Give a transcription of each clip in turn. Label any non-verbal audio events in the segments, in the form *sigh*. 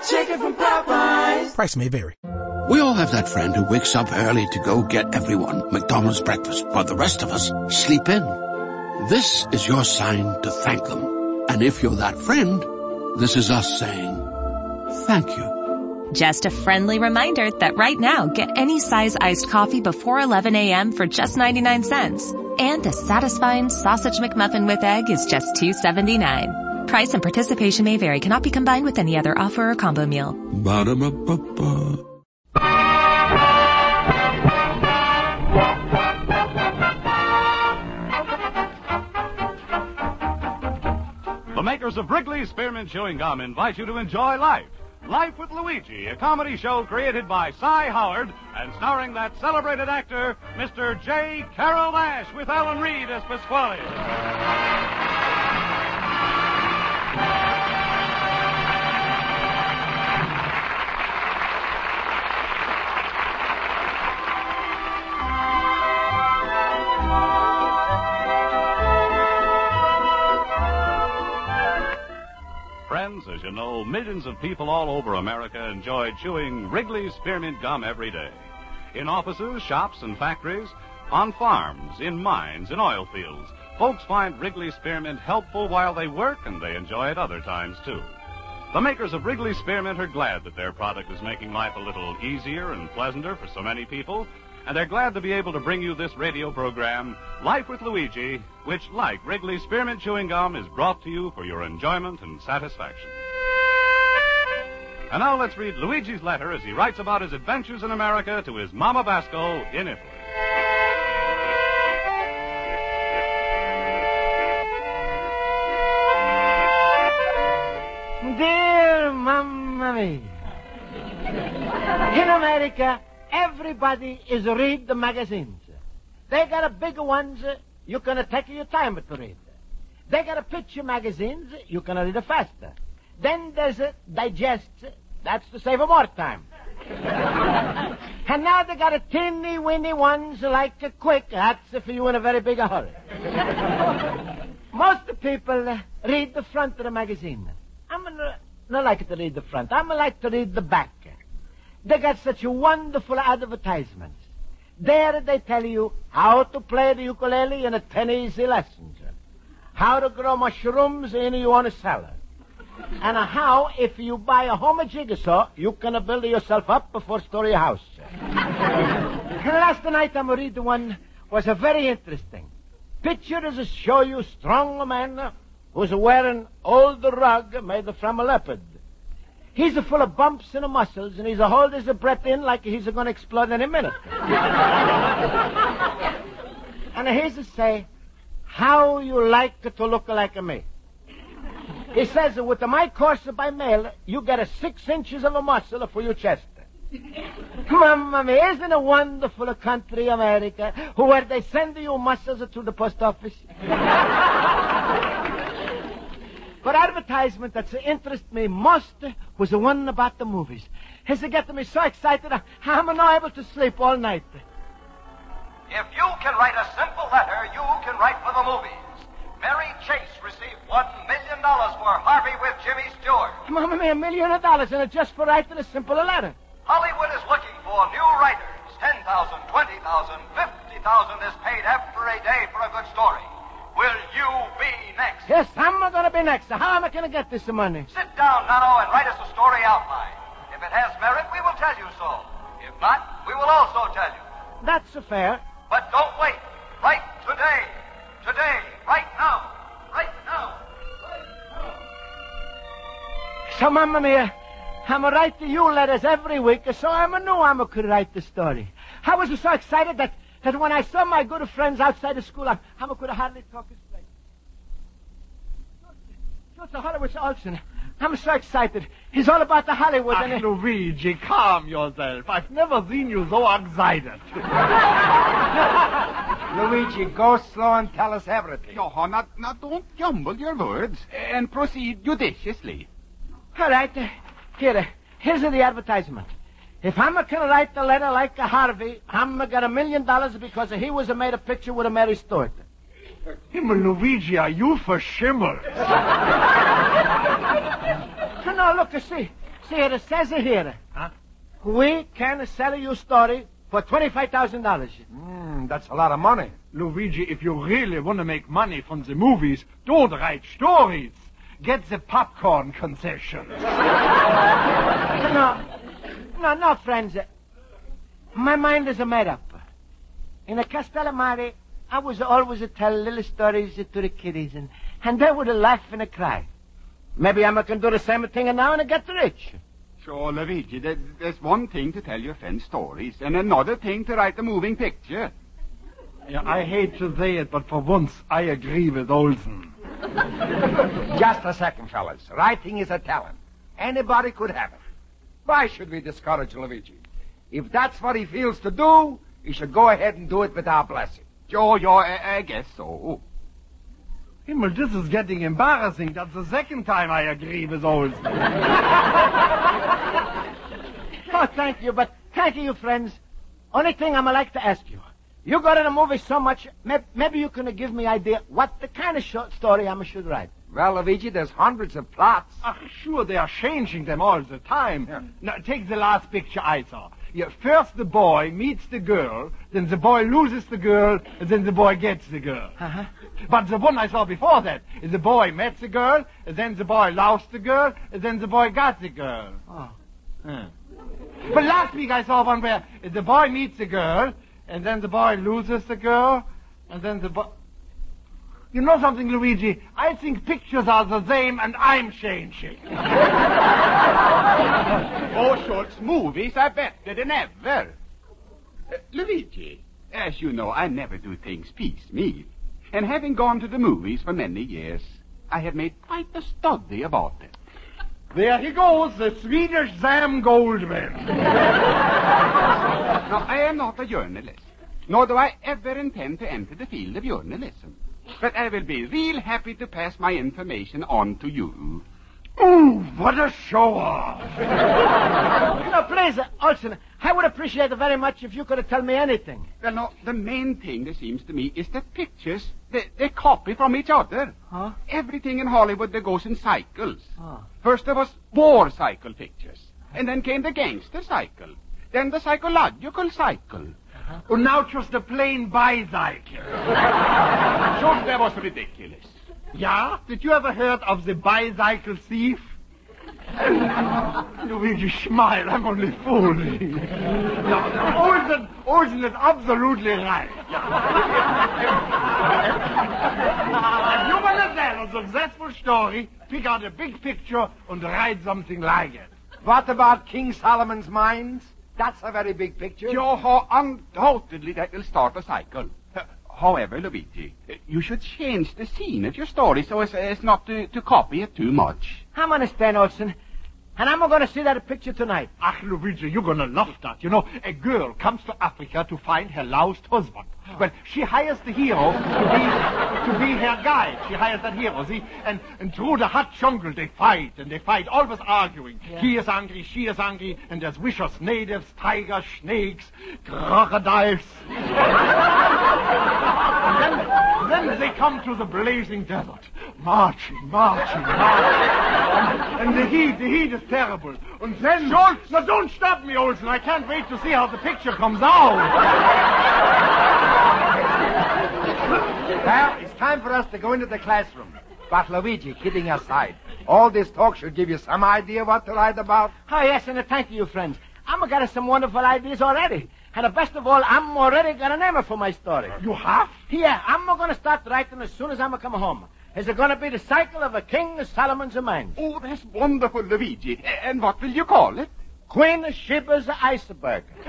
Love that chicken from Popeyes. Price may vary. We all have that friend who wakes up early to go get everyone McDonald's breakfast, while the rest of us sleep in. This is your sign to thank them. And if you're that friend, this is us saying thank you. Just a friendly reminder that right now, get any size iced coffee before 11 a.m. for just 99 cents. And a satisfying sausage McMuffin with egg is just $2.79. Price and participation may vary. Cannot be combined with any other offer or combo meal. Ba-da-ba-ba-ba. The makers of Wrigley's Spearmint Chewing Gum invite you to enjoy life. Life with Luigi, a comedy show created by Cy Howard and starring that celebrated actor, Mr. J. Carrol Naish, with Alan Reed as Pasquale. Millions of people all over America enjoy chewing Wrigley's Spearmint Gum every day. In offices, shops, and factories, on farms, in mines, in oil fields, folks find Wrigley Spearmint helpful while they work, and they enjoy it other times too. The makers of Wrigley Spearmint are glad that their product is making life a little easier and pleasanter for so many people, and they're glad to be able to bring you this radio program, Life with Luigi, which, like Wrigley Spearmint Chewing Gum, is brought to you for your enjoyment and satisfaction. And now let's read Luigi's letter as he writes about his adventures in America to his Mama Basco in Italy. Dear Mamma Mia. In America, everybody is read the magazines. They got a bigger ones, you can take your time to read. They got a picture magazines, you can read faster. Then there's a digest, that's to save a more time. *laughs* and now they got a teeny weeny ones like a quick, that's for you in a very big hurry. *laughs* Most people uh, read the front of the magazine. I'm not, like to read the front. I'm like to read the back. They got such a wonderful advertisements. There they tell you how to play the ukulele in a ten easy lessons. How to grow mushrooms in your own cellar. And how, if you buy a home a jigsaw, you can build yourself up a four-story house. *laughs* and last night I'm reading one was a very interesting. picture Pictures show you strong man who's wearing old rug made from a leopard. He's full of bumps and muscles, and he's a hold his breath in like he's going to explode any minute. *laughs* and he's to say, how you like to look like me. He says, that with my course by mail, you get a six inches of a muscle for your chest. *laughs* Mamma mia, isn't it wonderful a country, America, where they send you muscles to the post office? *laughs* but advertisement that interest me most was the one about the movies. It's getting me so excited, I'm not able to sleep all night. If you can write a simple letter, you can write for the movies. Mary Chase received one million dollars for Harvey with Jimmy Stewart. Mamma mia, a million of dollars, and it's just for writing a simple letter. Hollywood is looking for new writers. Ten thousand, twenty thousand, fifty thousand is paid every day for a good story. Will you be next? Yes, I'm going to be next. How am I going to get this money? Sit down, Nano, and write us a story outline. If it has merit, we will tell you so. If not, we will also tell you. That's a fair. But don't wait. Write today. Today. Right now. Right now. So, Mamma Mia, I'm a write to you letters every week, so I'm a know I'm a could write the story. I was so excited that, that when I saw my good friends outside the school, I'm I could hardly talk straight. Just a Hollywood Olson. I'm so excited. It's all about the Hollywood Ach, and it... Luigi, calm yourself. I've never seen you so excited. *laughs* Luigi, go slow and tell us everything. Ja, now, now don't jumble your words and proceed judiciously. All right. uh, Here, uh, here's the advertisement. If I'm going to write the letter like a Harvey, I'm going to get a million dollars because he was a made a picture with a Mary Stewart. Himmel, Luigi, are you for verschimmelt? *laughs* No, no, look, you see. See, it says it here. Huh? We can sell you story for $25,000. Mm, that's a lot of money. Luigi, if you really want to make money from the movies, don't write stories. Get the popcorn concession. *laughs* No, no, no, friends. My mind is made up. In a Castellamare, I was always to tell little stories to the kiddies, and, and they would laugh and cry. Maybe I can do the same thing now and get rich. Sure, Luigi, there, there's one thing to tell your friends stories and another thing to write a moving picture. Yeah, I hate to say it, but for once I agree with Olson. *laughs* Just a second, fellas. Writing is a talent. Anybody could have it. Why should we discourage Luigi? If that's what he feels to do, he should go ahead and do it with our blessing. Sure, yeah, I, I guess so. Himmel, this is getting embarrassing. That's the second time I agree with Olson. *laughs* Oh, thank you, but thank you, friends. Only thing I'm like to ask you. You got in the movie so much, maybe, maybe you can give me idea what the kind of short story I should write. Well, Luigi, there's hundreds of plots. Ach, sure, they are changing them all the time. Now, take the last picture I saw. Yeah, first the boy meets the girl, then the boy loses the girl, and then the boy gets the girl. Uh-huh. But the one I saw before that is the boy met the girl, and then the boy lost the girl, and then the boy got the girl. Oh. But last week I saw one where the boy meets the girl, and then the boy loses the girl, and then the boy... You know something, Luigi? I think pictures are the same, and I'm changing. *laughs* oh, Schultz, movies are better than ever. Uh, Luigi, as you know, I never do things piecemeal. And having gone to the movies for many years, I have made quite a study about it. There he goes, the Swedish Sam Goldwyn. *laughs* now, I am not a journalist, nor do I ever intend to enter the field of journalism. But I will be real happy to pass my information on to you. Ooh, what a show off! *laughs* no, please, uh, Olson, I would appreciate it very much if you could tell me anything. Well, no, the main thing, it seems to me, is that pictures, they, they copy from each other. Huh? Everything in Hollywood, that goes in cycles. Oh. First there was war cycle pictures. And then came the gangster cycle. Then the psychological cycle. Uh-huh. And now just a plain bicycle. Sure, *laughs* that was ridiculous. Yeah? Did you ever heard of the bicycle thief? you Luigi, smile. I'm only fooling. No, Olson, Olson is absolutely right. if you want to tell a successful story, pick out a big picture and write something like it. What about King Solomon's mines? That's a very big picture. Yeah, undoubtedly that will start a cycle. However, Luigi, you should change the scene of your story so as, as not to, to copy it too much. I'm understand, Olson. And I'm going to see that picture tonight. Ach, Luigi, you're going to love that. You know, a girl comes to Africa to find her lost husband. Well, she hires the hero to be, to be her guide. She hires that hero, see? And, and through the hot jungle, they fight, and they fight, always arguing. Yeah. He is angry, she is angry, and there's vicious natives, tigers, snakes, crocodiles. *laughs* and then, then they come to the blazing desert, marching, marching, marching. And, and the heat, the heat is terrible. And then... Schultz! Now, don't stop me, Olson. I can't wait to see how the picture comes out. Well, it's time for us to go into the classroom. But Luigi, kidding aside, all this talk should give you some idea what to write about. Oh, yes, and thank you, friends. I'm got some wonderful ideas already. And the best of all, I'm already got a name for my story. You have? Yeah, I'm going to start writing as soon as I'm come home. Is it going to be the cycle of a King of Solomon's mines? Oh, that's wonderful, Luigi. And what will you call it? Queen of Sheba's iceberg. *laughs*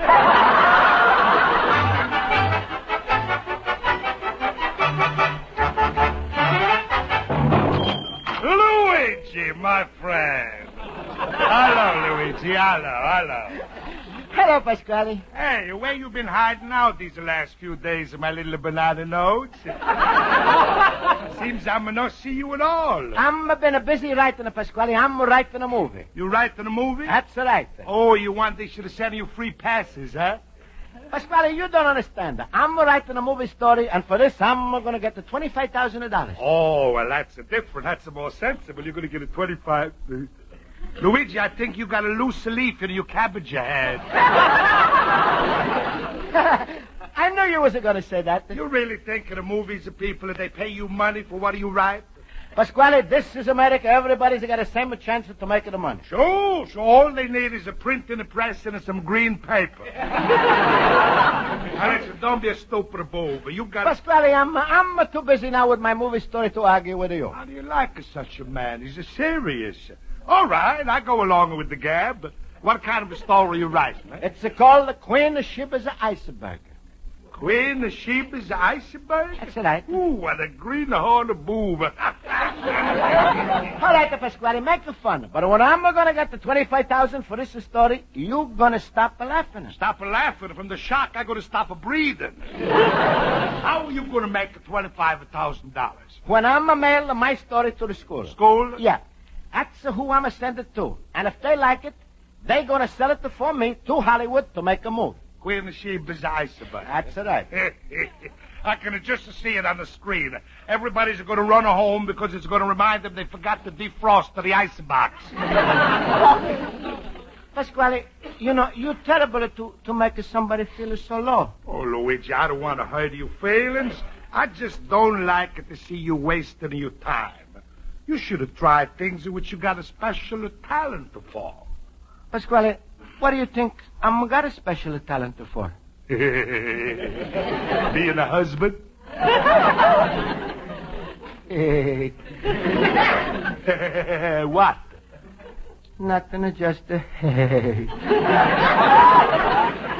Luigi, my friend. Hello, Luigi. Hello, hello. Hello, Pasquale. Hey, where you been hiding out these last few days, my little banana notes? *laughs* Seems I'm not see you at all. I'm been a busy writing, Pasquale. I'm writing a movie. You writing a movie? That's right. Oh, you want they should have sent you free passes, huh? Pasquale, you don't understand. I'm writing a movie story, and for this, I'm going to get the $25,000. Oh, well, that's a different. That's a more sensible. You're going to get a 25. Luigi, I think you got a loose leaf in your cabbage head. *laughs* I knew you wasn't going to say that. You really think of the movies of people that they pay you money for what do you write? Pasquale, this is America. Everybody's got the same chance to make it the money. Sure, so all they need is a printing press and some green paper. *laughs* listen, don't be a stupid but you got Pasquale, I'm, I'm too busy now with my movie story to argue with you. How do you like such a man? He's a serious. All right, I go along with the gab, but what kind of a story you writing? Eh? It's called The Queen of Sheba's Iceberg. Queen of Sheba's Iceberg? That's right. Ooh, what a green horn of boob. *laughs* All right, Pasquale, make it fun. But when I'm going to get the 25000 for this story, you going to stop laughing. Stop laughing. From the shock, I going to stop breathing. *laughs* How are you going to make the $25,000? When I'm a mail my story to the school. School? Yeah. That's who I'm going to send it to. And if they like it, they're going to sell it for me to Hollywood to make a move. Queen Sheba's Iceberg. That's right. *laughs* I can just see it on the screen. Everybody's going to run home because it's going to remind them they forgot to defrost the icebox. *laughs* Pasquale, you know, you're terrible to, to make somebody feel so low. Oh, Luigi, I don't want to hurt your feelings. I just don't like to see you wasting your time. You should have tried things in which you got a special talent for. Pasquale, what do you think I'm got a special talent for? *laughs* Being a husband? *laughs* *laughs* what? Nothing, just a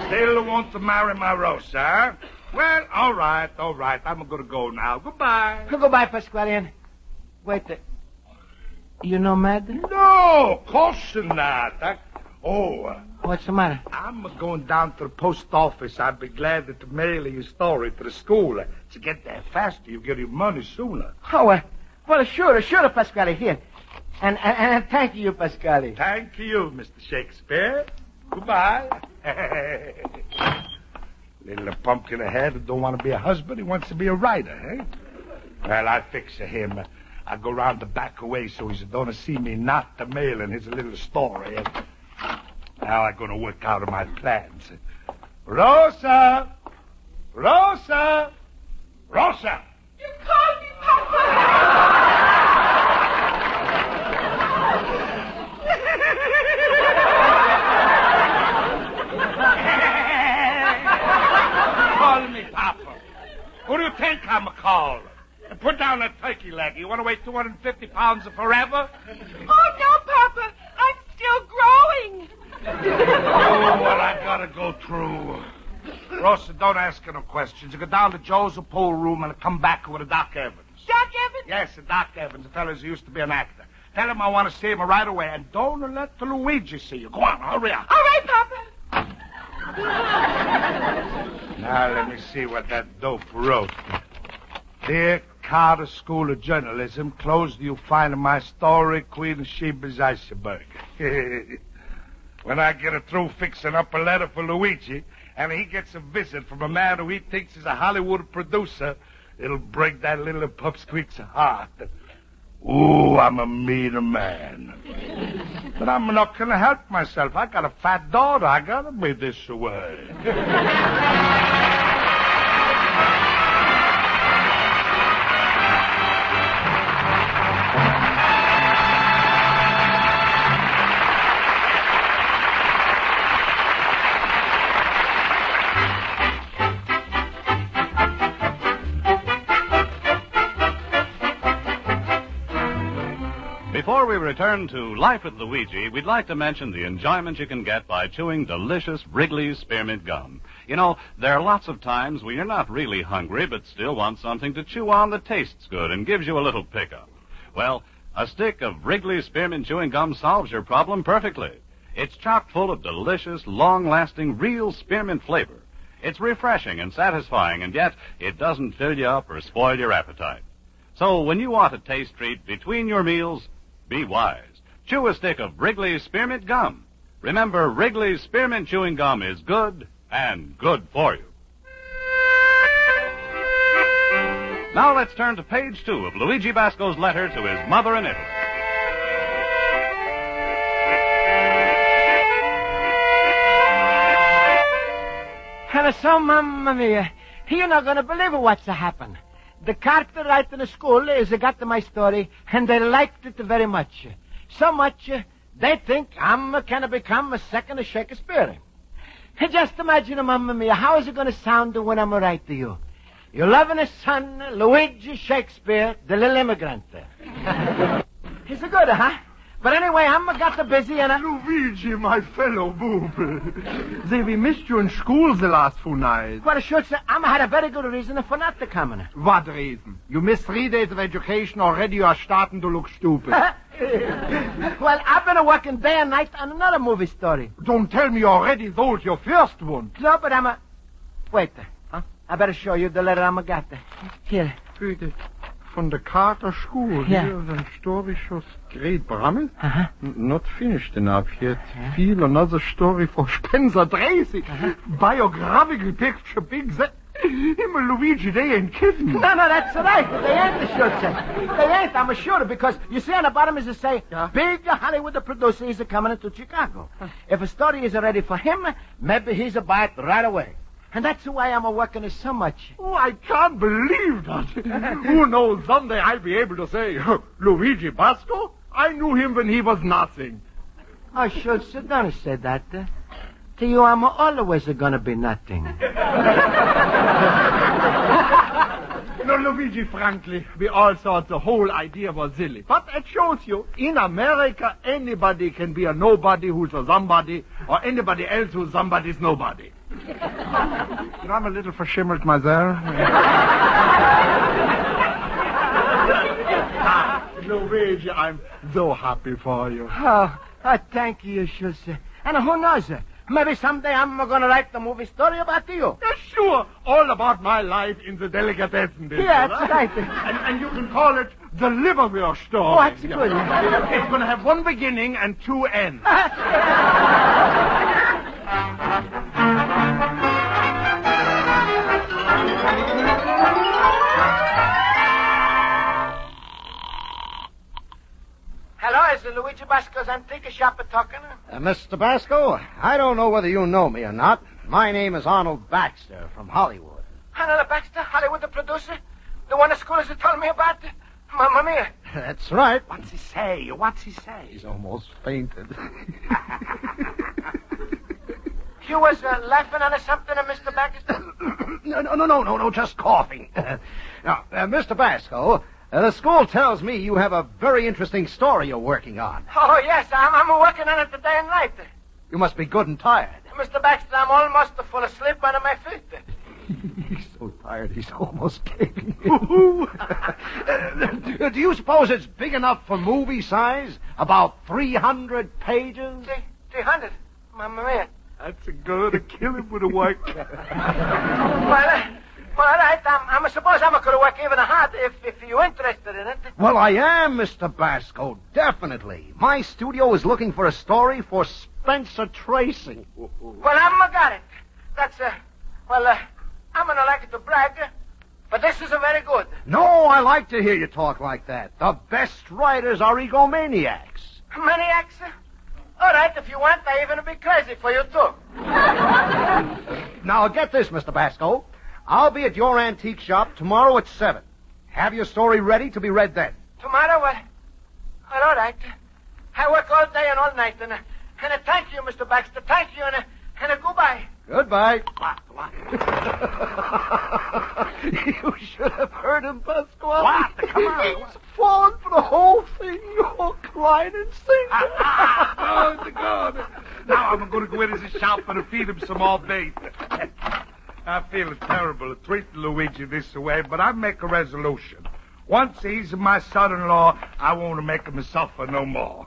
Still want to marry my Rosa, huh? Well, all right, all right. I'm going to go now. Goodbye. Goodbye, Pasquale. Wait. Uh, you know Mad? No, of course not. I, oh. Uh, What's the matter? I'm going down to the post office. I'd be glad to mail you your story to the school. To get there faster, you get your money sooner. Oh, uh, well, sure, sure, Pasquale. Here. And, and, and thank you, Pasquale. Thank you, Mr. Shakespeare. Goodbye. *laughs* Little pumpkin ahead don't want to be a husband. He wants to be a writer, eh? Well, I fix him. I go round the back away so he don't see me not the mailing his little story. Now I'm going to work out of my plans. Rosa! Rosa! Rosa! You called me, Papa! Call me Papa. Who do you think I'm a call? Put down that turkey leg. You want to weigh 250 pounds forever? Oh, no, Papa. I'm still growing. oh, what I've gotta go through. Rosa, don't ask her no questions. You go down to Joe's pool room and come back with a Doc Evans. Doc Evans? Yes, a Doc Evans, a fellow who used to be an actor. Tell him I want to see him right away, and don't let the Luigi see you. Go on, hurry up. All right, Papa. Now, let me see what that dope wrote. Dear Carter School of Journalism, closed you find my story, Queen Sheba's Iceberg. *laughs* when I get it through fixing up a letter for Luigi, and he gets a visit from a man who he thinks is a Hollywood producer, it'll break that little pupsqueak's heart. Ooh, I'm a mean man. *laughs* But I'm not gonna help myself. I got a fat daughter. I gotta be this way. *laughs* Before we return to Life with Luigi, we'd like to mention the enjoyment you can get by chewing delicious Wrigley's Spearmint Gum. You know, there are lots of times when you're not really hungry but still want something to chew on that tastes good and gives you a little pickup. Well, A stick of Wrigley's Spearmint Chewing Gum solves your problem perfectly. It's chock full of delicious, long-lasting, real spearmint flavor. It's refreshing and satisfying, and yet it doesn't fill you up or spoil your appetite. So when you want a taste treat between your meals, be wise. Chew a stick of Wrigley's Spearmint Gum. Remember, Wrigley's Spearmint Chewing Gum is good and good for you. Now let's turn to page two of Luigi Basco's letter to his mother in Italy. And so, mamma mia, you're not going to believe what's happened. The character right in the school is got to my story, and they liked it very much. So much, uh, they think I'm to become a second Shakespeare. Just imagine, mamma mia, how is it to sound when I'm write to you? Your loving son, Luigi Shakespeare, the little immigrant. *laughs* He's a good, huh? But anyway, I'm got the busy and I... Luigi, my fellow boob. they we missed you in school the last few nights. Well, sure, sir, I'm had a very good reason for not to come. In. What reason? You missed three days of education, already you are starting to look stupid. *laughs* well, I've been working day and night on another movie story. Don't tell me you already sold your first one. No, but I'm a... Wait, huh? I better show you the letter I'm a got. Here. Bitte. Von the Carter School. Yeah. An story shows great Brammel. Uh-huh. Not finished enough yet. Feel another story for *laughs* Spencer Tracy. Biographical picture, big set. Him and Luigi, they ain't kidding. No, no, that's right. They ain't the say. They ain't, I'm sure, because you see on the bottom is to say, big Hollywood producer is coming into Chicago. If a story is ready for him, maybe he's a bite right away. And that's why I'm a working so much. Oh, I can't believe that. *laughs* Who knows, someday I'll be able to say, Luigi Basco? I knew him when he was nothing. I should sit down and say that. Uh, to you, I'm always gonna be nothing. *laughs* No, Luigi, frankly, we all thought the whole idea was silly. But it shows you, in America, anybody can be a nobody who's a somebody, or anybody else who's somebody's nobody. you know, I'm a little verschimmelt myself. *laughs* Ah, Luigi, I'm so happy for you. Oh, oh thank you, should say. And who knows? Maybe someday I'm gonna write the movie story about you. Yeah, sure. All about my life in the delicatessen business. Yeah, that's right. And, and you can call it the liverwurst story. Oh, that's good. It's going to have one beginning and two ends. *laughs* *laughs* The Luigi Basco's antique shop talking? Uh, Mr. Basco, I don't know whether you know me or not. My name is Arnold Baxter from Hollywood. Arnold Baxter, Hollywood the producer? The one the school is telling me about? Mamma mia. *laughs* That's right. What's he say? What's he say? He's almost fainted. *laughs* You was uh, laughing at something, uh, Mr. Baxter? no, *coughs* no, no, no, no, no, just coughing. *laughs* now, uh, Mr. Basco, uh, the school tells me you have a very interesting story you're working on. Oh, yes, I'm, I'm working on it today and night. You must be good and tired. Mr. Baxter, I'm almost full asleep under my feet. *laughs* He's so tired he's almost caving. Uh, *laughs* do you suppose it's big enough for movie size? About 300 pages? Three, 300? Mamma mia. That's a good to kill him with a work. *laughs* Well, uh, well, all right, I'm, I suppose I'm going to work even harder if, if you're interested in it. Well, I am, Mr. Basco, definitely. My studio is looking for a story for Spencer Tracy. Well, I'm got it. That's, uh, well, uh, I'm going to like it to brag, but this is a very good. No, I like to hear you talk like that. The best writers are egomaniacs. Maniacs? All right, if you want, I even be crazy for you, too. *laughs* Now, get this, Mr. Basco. I'll be at your antique shop tomorrow at 7. Have your story ready to be read then. Tomorrow, well, well, all right. I work all day and all night, and, uh, and uh, thank you, Mr. Baxter. Thank you, and, uh, and uh, goodbye. Goodbye. *laughs* you should have heard him, Pasquale. What? Come on. He's fallen for the whole thing. You're crying and singing. *laughs* oh, God. Now I'm going to go into the shop and feed him some more bait. I feel terrible to treat Luigi this way, but I make a resolution. Once he's my son-in-law, I won't make him suffer no more.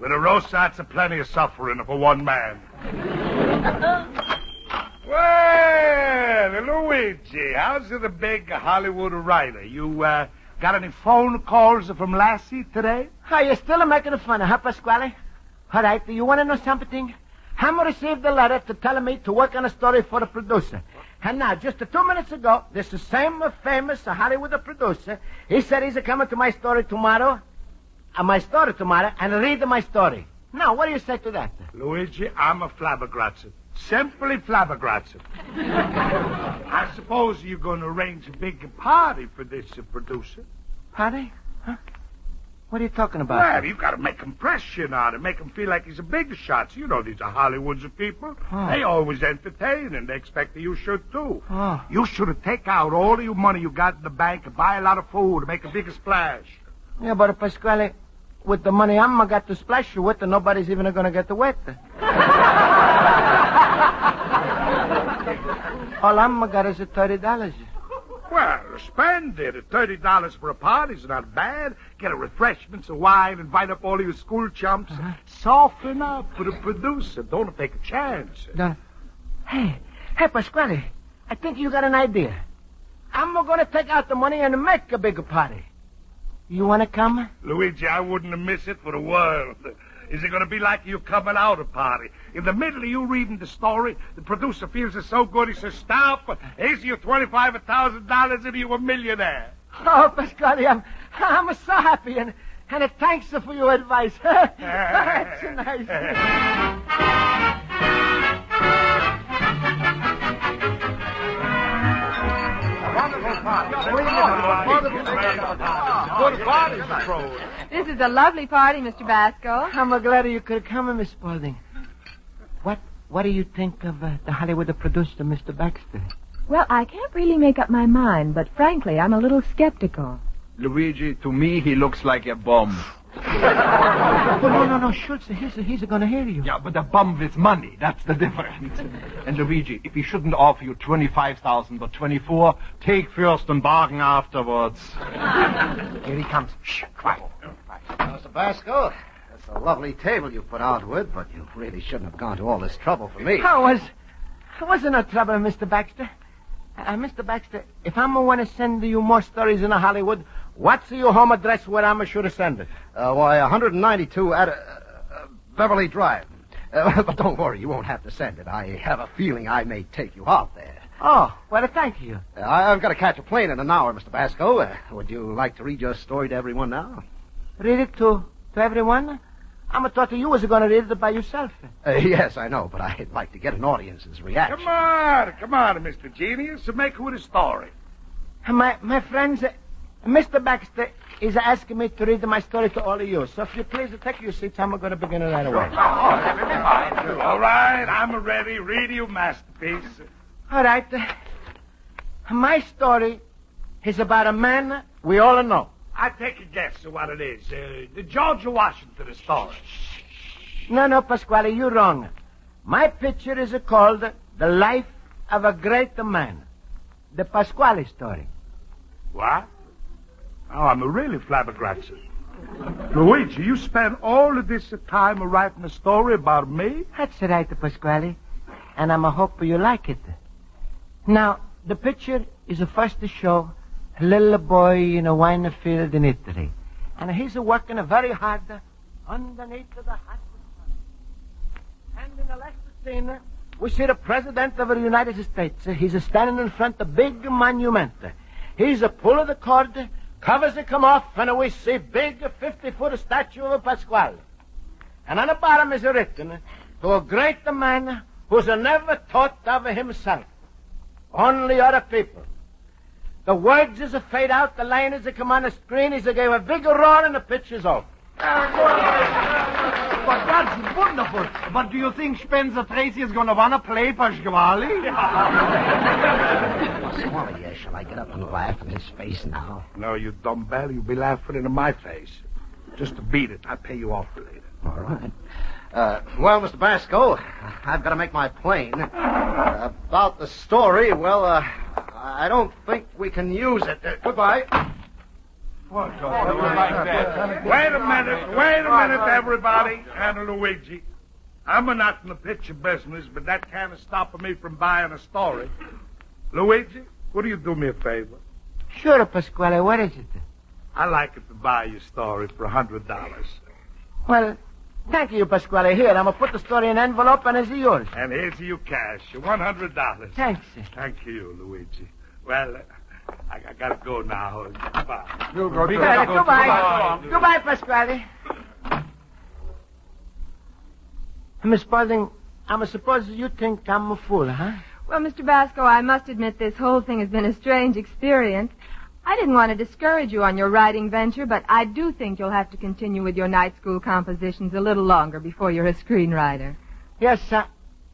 With a roast, that's a plenty of suffering for one man. *laughs* well, Luigi, how's the big Hollywood writer? You, uh, got any phone calls from Lassie today? Are you still making fun of her, Pasquale? All right, do you want to know something? Ham received a letter to tell me to work on a story for the producer. And now, just two minutes ago, this same famous Hollywood producer, he said he's coming to my story tomorrow, uh, my story tomorrow, and read my story. Now, what do you say to that? Luigi, I'm a flabbergasted. Simply flabbergasted. *laughs* I suppose you're going to arrange a big party for this uh, producer. Party? Huh? What are you talking about? Well, you've got to make impression on him, make him feel like he's a big shot. You know, these are Hollywood's of people. Oh. They always entertain, and they expect that you should too. Oh. You should take out all of your money you got in the bank and buy a lot of food, to make a big splash. Yeah, but if Pasquale, with the money I'm got to splash you with, and nobody's even going to get the wet. *laughs* All I'm got is a thirty dollars. Well, spend it. Thirty dollars for a party's not bad. Get a refreshments, a wine, invite up all your school chumps. Uh-huh. Soften up for the producer. Don't take a chance. No. Hey, hey, Pasquale, I think you got an idea. I'm going to take out the money and make a bigger party. You want to come? Luigi, I wouldn't miss it for the world. Is it going to be like you coming out a party? In the middle of you reading the story, the producer feels it so good he says, stop, here's your $25,000 and you're a millionaire. Oh, Pasquale, I'm, I'm so happy, and, and thanks for your advice. That's nice. This is a lovely party, Mr. Basco. I'm glad you could come, Miss Spaulding. What What do you think of uh, the Hollywood producer, Mr. Baxter? Well, I can't really make up my mind, but frankly, I'm a little skeptical. Luigi, to me, he looks like a bomb. Oh, no, no, no, Schultz, he's, he's going to hear you. Yeah, but a bum with money, that's the difference. *laughs* and Luigi, if he shouldn't offer you 25,000 but 24, take first and bargain afterwards. *laughs* Here he comes. Shh, quiet. Mr. Basco, that's a lovely table you put out with, but you really shouldn't have gone to all this trouble for me. How was... Wasn't no trouble, Mr. Baxter. Uh, Mr. Baxter, if I'm going to send you more stories in Hollywood, what's your home address where I'm sure to send it? Uh, why, 192 at uh, uh, Beverly Drive. Uh, *laughs* but don't worry, you won't have to send it. I have a feeling I may take you out there. Oh, well, thank you. Uh, I, I've got to catch a plane in an hour, Mr. Basco. Uh, would you like to read your story to everyone now? Read it to, to everyone? I'm a thought you was going to read it by yourself. Uh, yes, I know, but I'd like to get an audience's reaction. Come on, come on, Mr. Genius. Make with a story. My, my friends, Mr. Baxter is asking me to read my story to all of you. So if you please take your seats, I'm going to begin it right away. All right, I'm ready. Read your masterpiece. All right. My story is about a man we all know. I take a guess at what it is. Uh, the George Washington story. No, no, Pasquale, you're wrong. My picture is called The Life of a Great Man. The Pasquale story. What? Oh, I'm really flabbergasted. Luigi, you spent all of this time writing a story about me? That's right, Pasquale. And I'm a hope you like it. Now, the picture is a first to show a little boy in a wine field in Italy. And he's working very hard underneath the hot sun. And in the last scene, we see the President of the United States. He's standing in front of a big monument. He's a pull of the cord, covers it come off, and we see big 50-foot statue of a Pasquale. And on the bottom is written, to a great man who's never thought of himself, only other people. The words is a fade out, the line is a come on the screen, is a gave a big roar, and the pitch is off. Ah, But that's wonderful. But do you think Spencer Tracy is going to want to play Pasquale? *laughs* Swally, uh, shall I get up and laugh in his face now? No, you dumb bell. You'll be laughing into my face. Just to beat it, I'll pay you off later. All right. Uh, well, Mr. Basco, I've got to make my plane. Uh, about the story, well, uh, I don't think we can use it. Uh. Wait a minute, wait a minute, everybody, and Luigi. I'm not in the picture business, but that can't stop me from buying a story. Luigi, would you do me a favor? Sure, Pasquale, what is it? I'd like it to buy your story for a hundred dollars. Well, thank you, Pasquale. Here, I'm going to put the story in an envelope and it's yours. And here's your cash, one hundred dollars. Thanks. Thank you, Luigi. Well, I, I gotta go now. Goodbye. You go, Well, goodbye. Goodbye, Pasquale. Miss Spaulding, I'm suppose you think I'm a fool, huh? Well, Mr. Basco, I must admit this whole thing has been a strange experience. I didn't want to discourage you on your writing venture, but I do think you'll have to continue with your night school compositions a little longer before you're a screenwriter. Yes, sir.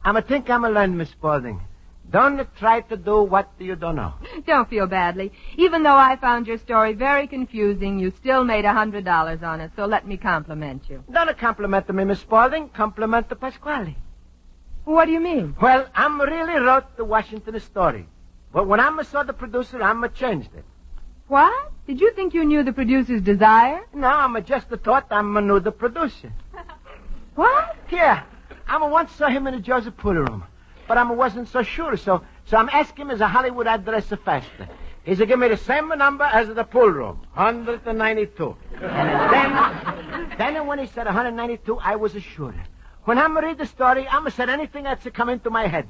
I'm a think I'm a learn, Miss Spaulding. Don't try to do what you don't know. Don't feel badly. Even though I found your story very confusing, you still made a hundred dollars on it, so let me compliment you. Don't compliment me, Miss Spaulding. Compliment the Pasquale. What do you mean? Well, I'm really wrote the Washington story. But when I'm saw the producer, I'm a changed it. What? Did you think you knew the producer's desire? No, I'm just thought I'm a new the producer. *laughs* What? Yeah. I'm a once saw him in the Joseph Puller room. But I wasn't so sure, so so I'm asking him his a Hollywood address faster. He's a give me the same number as the pool room, 192. then, then when he said 192, I was assured. When I'm read the story, I'm gonna say anything that's come into my head.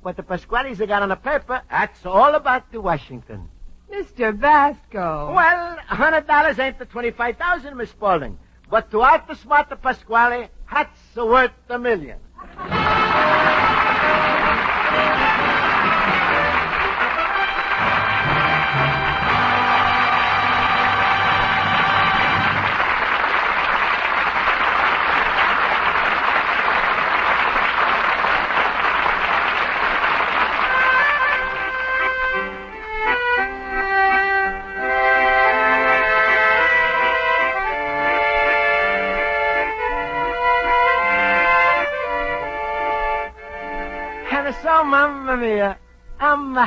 What the Pasquales got on the paper, that's all about the Washington. Mr. Basco. Well, hundred dollars ain't the twenty-five thousand, Miss Spaulding. But to out the smart the Pasquale, that's worth a million.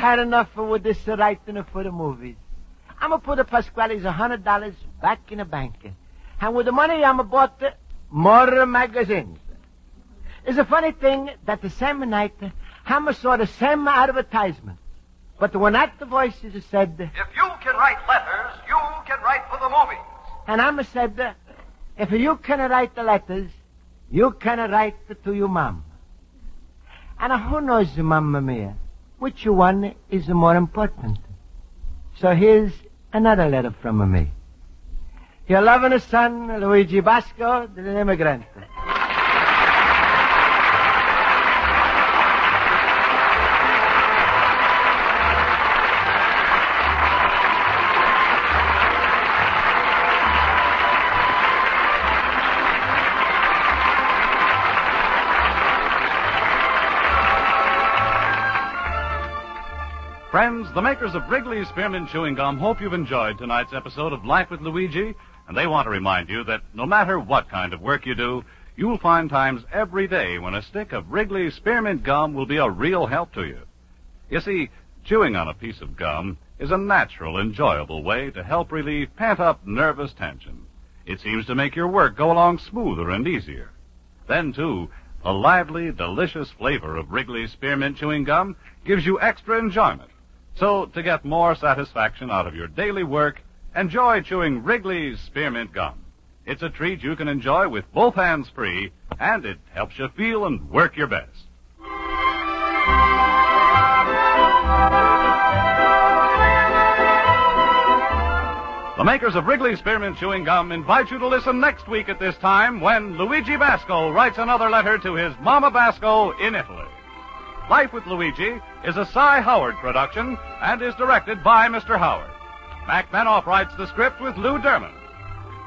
Had enough with this writing for the movies. I'm gonna put the Pasquale's a hundred dollars back in the bank. And with the money, I'm gonna bought the more magazines. It's a funny thing that the same night, Hammer saw the same advertisement. But when that the voices said, If you can write letters, you can write for the movies. and Hammer said, if you can write the letters, you can write to your mom. And who knows, Mamma Mia, which one is more important? So here's another letter from me. Your loving son, Luigi Basco, the Friends, the makers of Wrigley's Spearmint Chewing Gum hope you've enjoyed tonight's episode of Life with Luigi, and they want to remind you that no matter what kind of work you do, you'll find times every day when a stick of Wrigley's Spearmint Gum will be a real help to you. You see, chewing on a piece of gum is a natural, enjoyable way to help relieve pent-up nervous tension. It seems to make your work go along smoother and easier. Then, too, the lively, delicious flavor of Wrigley's Spearmint Chewing Gum gives you extra enjoyment. So, to get more satisfaction out of your daily work, enjoy chewing Wrigley's Spearmint Gum. It's a treat you can enjoy with both hands free, and it helps you feel and work your best. The makers of Wrigley's Spearmint Chewing Gum invite you to listen next week at this time when Luigi Basco writes another letter to his Mama Basco in Italy. Life with Luigi is a Cy Howard production and is directed by Mr. Howard. Mac Benoff writes the script with Lou Derman.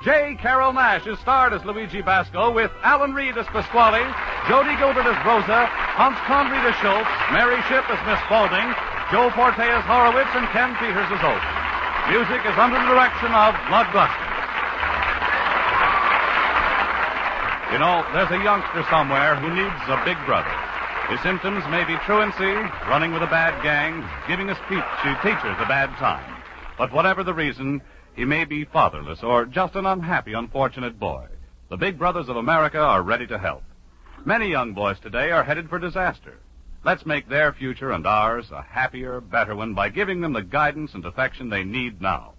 J. Carrol Naish is starred as Luigi Basco with Alan Reed as Pasquale, Jody Gilbert as Rosa, Hans Conried as Schultz, Mary Shipp as Miss Spaulding, Joe Forte as Horowitz, and Ken Peters as Oak. Music is under the direction of Lud Gluskin. You know, there's a youngster somewhere who needs a big brother. His symptoms may be truancy, running with a bad gang, giving a speech to teachers a bad time. But whatever the reason, He may be fatherless or just an unhappy, unfortunate boy. The Big Brothers of America are ready to help. Many young boys today are headed for disaster. Let's make their future and ours a happier, better one by giving them the guidance and affection they need now.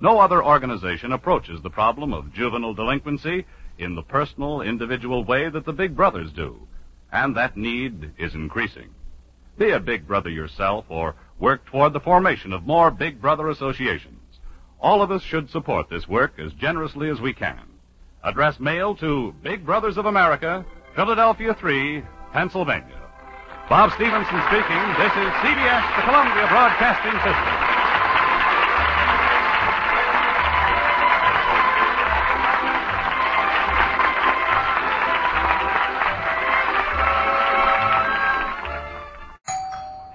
No other organization approaches the problem of juvenile delinquency in the personal, individual way that the Big Brothers do. And that need is increasing. Be a Big Brother yourself or work toward the formation of more Big Brother associations. All of us should support this work as generously as we can. Address mail to Big Brothers of America, Philadelphia 3, Pennsylvania. Bob Stevenson speaking. This is CBS, the Columbia Broadcasting System.